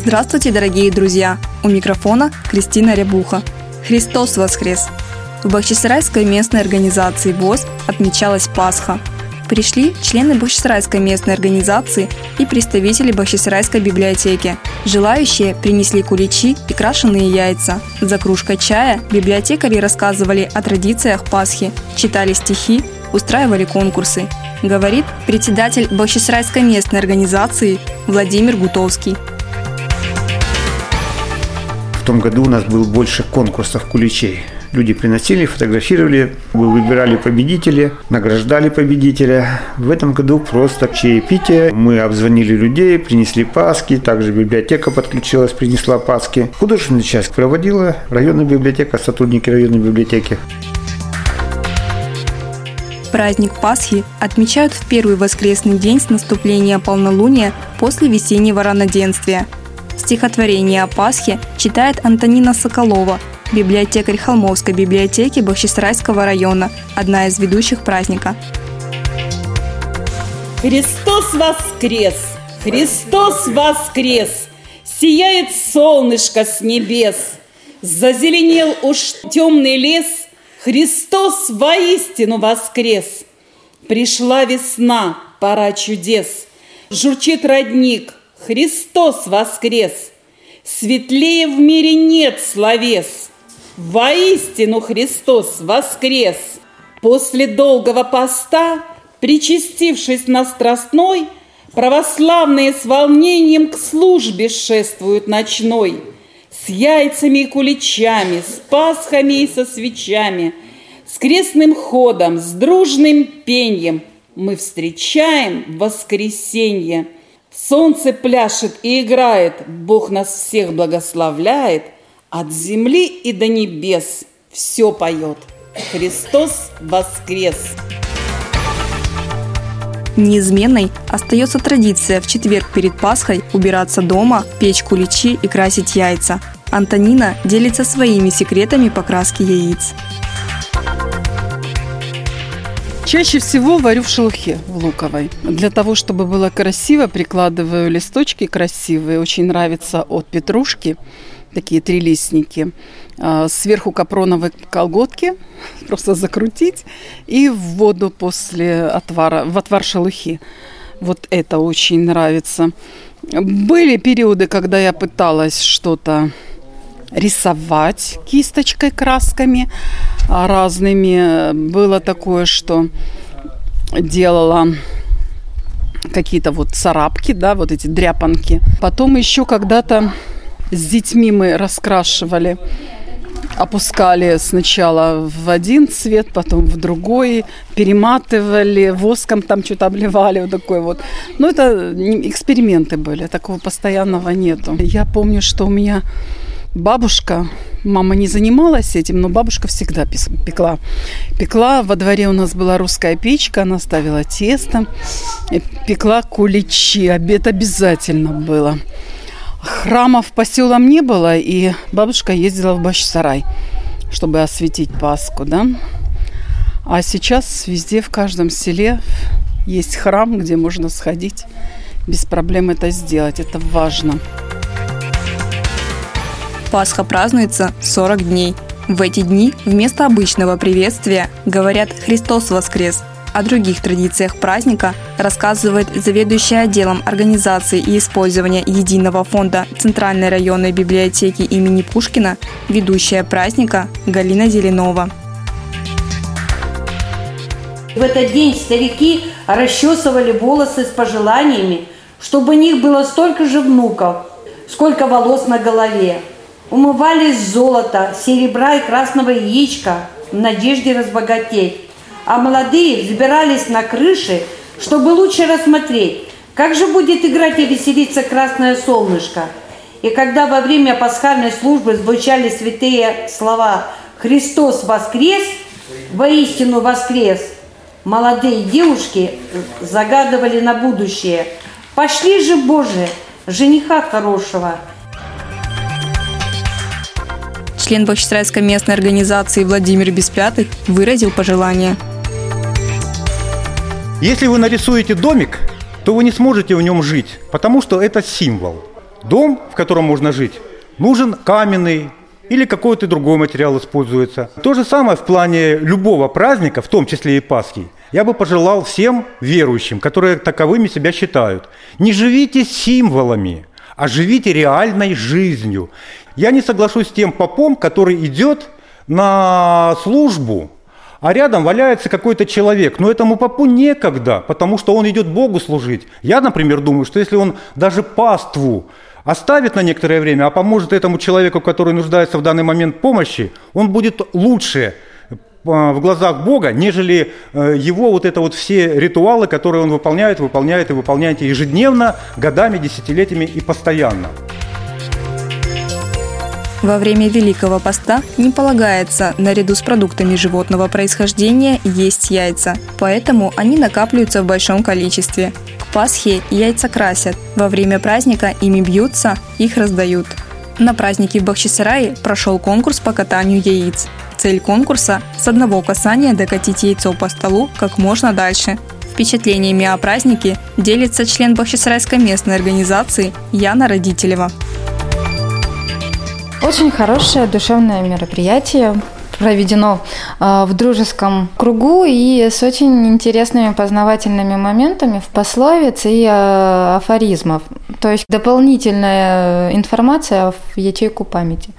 Здравствуйте, дорогие друзья! У микрофона Кристина Рябуха. Христос воскрес! В Бахчисарайской местной организации ВОЗ отмечалась Пасха – пришли члены Бахчисарайской местной организации и представители Бахчисарайской библиотеки. Желающие принесли куличи и крашеные яйца. За кружкой чая библиотекари рассказывали о традициях Пасхи, читали стихи, устраивали конкурсы. Говорит председатель Бахчисарайской местной организации Владимир Гутовский. Том году у нас было больше конкурсов куличей. Люди приносили, фотографировали, вы выбирали победителей, награждали победителя. В этом году просто чаепитие. Мы обзвонили людей, принесли паски, также библиотека подключилась, принесла паски. Художественную часть проводила районная библиотека, сотрудники районной библиотеки. Праздник Пасхи отмечают в первый воскресный день с наступления полнолуния после весеннего равноденствия. Стихотворение о Пасхе читает Антонина Соколова – библиотекарь Холмовской библиотеки Бахчисарайского района, одна из ведущих праздника. Христос воскрес! Христос воскрес! Сияет солнышко с небес, Зазеленел уж темный лес, Христос воистину воскрес! Пришла весна, пора чудес, Журчит родник, Христос воскрес! Светлее в мире нет словес, Воистину Христос воскрес! После долгого поста, причастившись на страстной, Православные с волнением к службе шествуют ночной, С яйцами и куличами, с пасхами и со свечами, С крестным ходом, с дружным пеньем Мы встречаем воскресенье. Солнце пляшет и играет, Бог нас всех благословляет – от земли и до небес все поет. Христос воскрес! Неизменной остается традиция в четверг перед Пасхой убираться дома, печь куличи и красить яйца. Антонина делится своими секретами покраски яиц. Чаще всего варю в шелухе в луковой. Для того, чтобы было красиво, прикладываю листочки красивые. Очень нравится от петрушки такие трилистники. А, сверху капроновые колготки, просто закрутить, и в воду после отвара, в отвар шелухи. Вот это очень нравится. Были периоды, когда я пыталась что-то рисовать кисточкой, красками разными. Было такое, что делала какие-то вот царапки, да, вот эти дряпанки. Потом еще когда-то с детьми мы раскрашивали опускали сначала в один цвет, потом в другой, перематывали, воском там что-то обливали, вот такой вот. Но это эксперименты были, такого постоянного нету. Я помню, что у меня бабушка, мама не занималась этим, но бабушка всегда пекла. Пекла, во дворе у нас была русская печка, она ставила тесто, пекла куличи, обед обязательно было. Храмов по селам не было, и бабушка ездила в Бахчисарай, чтобы осветить Пасху, да. А сейчас везде, в каждом селе есть храм, где можно сходить, без проблем это сделать. Это важно. Пасха празднуется 40 дней. В эти дни вместо обычного приветствия говорят «Христос воскрес», о других традициях праздника рассказывает заведующая отделом организации и использования Единого фонда Центральной районной библиотеки имени Пушкина, ведущая праздника Галина Зеленова. В этот день старики расчесывали волосы с пожеланиями, чтобы у них было столько же внуков, сколько волос на голове. Умывались золота, серебра и красного яичка в надежде разбогатеть а молодые взбирались на крыши, чтобы лучше рассмотреть, Как же будет играть и веселиться красное солнышко? И когда во время пасхальной службы звучали святые слова «Христос воскрес!», «Воистину воскрес!», молодые девушки загадывали на будущее «Пошли же, Боже, жениха хорошего!» Член Бахчисарайской местной организации Владимир Беспятых выразил пожелание. Если вы нарисуете домик, то вы не сможете в нем жить, потому что это символ. Дом, в котором можно жить, нужен каменный или какой-то другой материал используется. То же самое в плане любого праздника, в том числе и Пасхи. Я бы пожелал всем верующим, которые таковыми себя считают, не живите символами, а живите реальной жизнью. Я не соглашусь с тем попом, который идет на службу а рядом валяется какой-то человек. Но этому попу некогда, потому что он идет Богу служить. Я, например, думаю, что если он даже паству оставит на некоторое время, а поможет этому человеку, который нуждается в данный момент помощи, он будет лучше э, в глазах Бога, нежели э, его вот это вот все ритуалы, которые он выполняет, выполняет и выполняет ежедневно, годами, десятилетиями и постоянно. Во время Великого Поста не полагается наряду с продуктами животного происхождения есть яйца, поэтому они накапливаются в большом количестве. К Пасхе яйца красят, во время праздника ими бьются, их раздают. На празднике в Бахчисарае прошел конкурс по катанию яиц. Цель конкурса – с одного касания докатить яйцо по столу как можно дальше. Впечатлениями о празднике делится член Бахчисарайской местной организации Яна Родителева. Очень хорошее душевное мероприятие проведено э, в дружеском кругу и с очень интересными познавательными моментами в пословице и э, афоризмов. То есть дополнительная информация в ячейку памяти.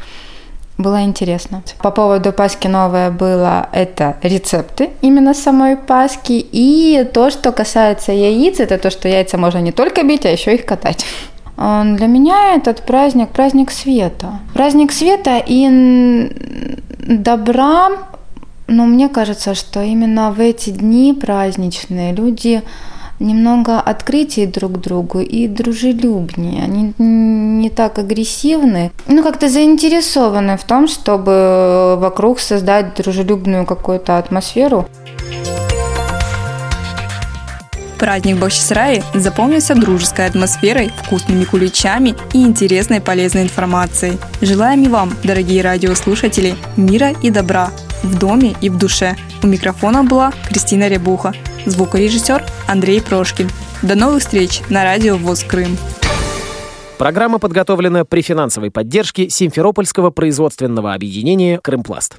Было интересно. По поводу Пасхи новое было это рецепты именно самой Пасхи. И то, что касается яиц, это то, что яйца можно не только бить, а еще их катать. А, для меня этот праздник – праздник света. Праздник света и добра, но мне кажется, что именно в эти дни праздничные люди немного открытие друг другу и дружелюбнее. Они не так агрессивны, ну как-то заинтересованы в том, чтобы вокруг создать дружелюбную какую-то атмосферу. Праздник Бахчисараи запомнился дружеской атмосферой, вкусными куличами и интересной полезной информацией. Желаем и вам, дорогие радиослушатели, мира и добра в доме и в душе. У микрофона была Кристина Рябуха, звукорежиссер Андрей Прошкин. До новых встреч на радио ВОЗ Крым. Программа подготовлена при финансовой поддержке Симферопольского производственного объединения «Крымпласт».